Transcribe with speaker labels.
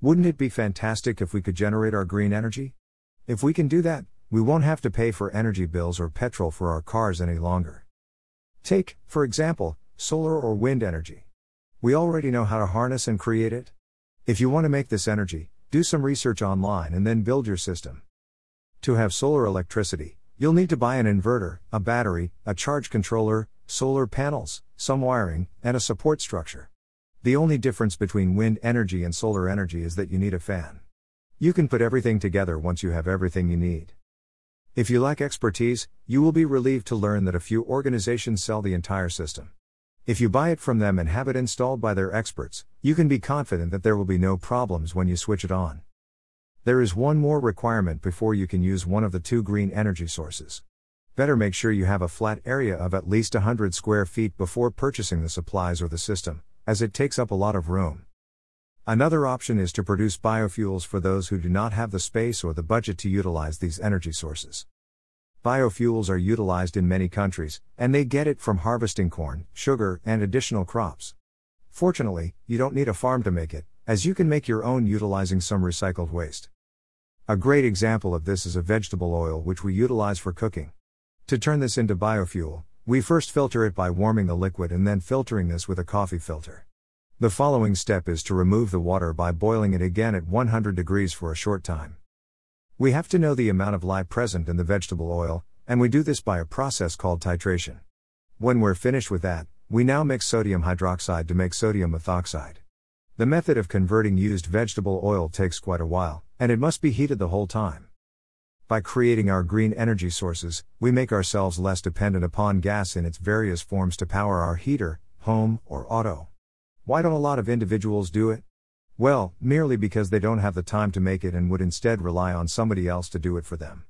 Speaker 1: Wouldn't it be fantastic if we could generate our green energy? If we can do that, we won't have to pay for energy bills or petrol for our cars any longer. Take, for example, solar or wind energy. We already know how to harness and create it. If you want to make this energy, do some research online and then build your system. To have solar electricity, you'll need to buy an inverter, a battery, a charge controller, solar panels, some wiring, and a support structure. The only difference between wind energy and solar energy is that you need a fan. You can put everything together once you have everything you need. If you lack expertise, you will be relieved to learn that a few organizations sell the entire system. If you buy it from them and have it installed by their experts, you can be confident that there will be no problems when you switch it on. There is one more requirement before you can use one of the two green energy sources. Better make sure you have a flat area of at least 100 square feet before purchasing the supplies or the system, as it takes up a lot of room. Another option is to produce biofuels for those who do not have the space or the budget to utilize these energy sources. Biofuels are utilized in many countries, and they get it from harvesting corn, sugar, and additional crops. Fortunately, you don't need a farm to make it, as you can make your own utilizing some recycled waste. A great example of this is a vegetable oil which we utilize for cooking. To turn this into biofuel, we first filter it by warming the liquid and then filtering this with a coffee filter. The following step is to remove the water by boiling it again at 100 degrees for a short time. We have to know the amount of lye present in the vegetable oil, and we do this by a process called titration. When we're finished with that, we now mix sodium hydroxide to make sodium methoxide. The method of converting used vegetable oil takes quite a while, and it must be heated the whole time. By creating our green energy sources, we make ourselves less dependent upon gas in its various forms to power our heater, home, or auto. Why don't a lot of individuals do it? Well, merely because they don't have the time to make it and would instead rely on somebody else to do it for them.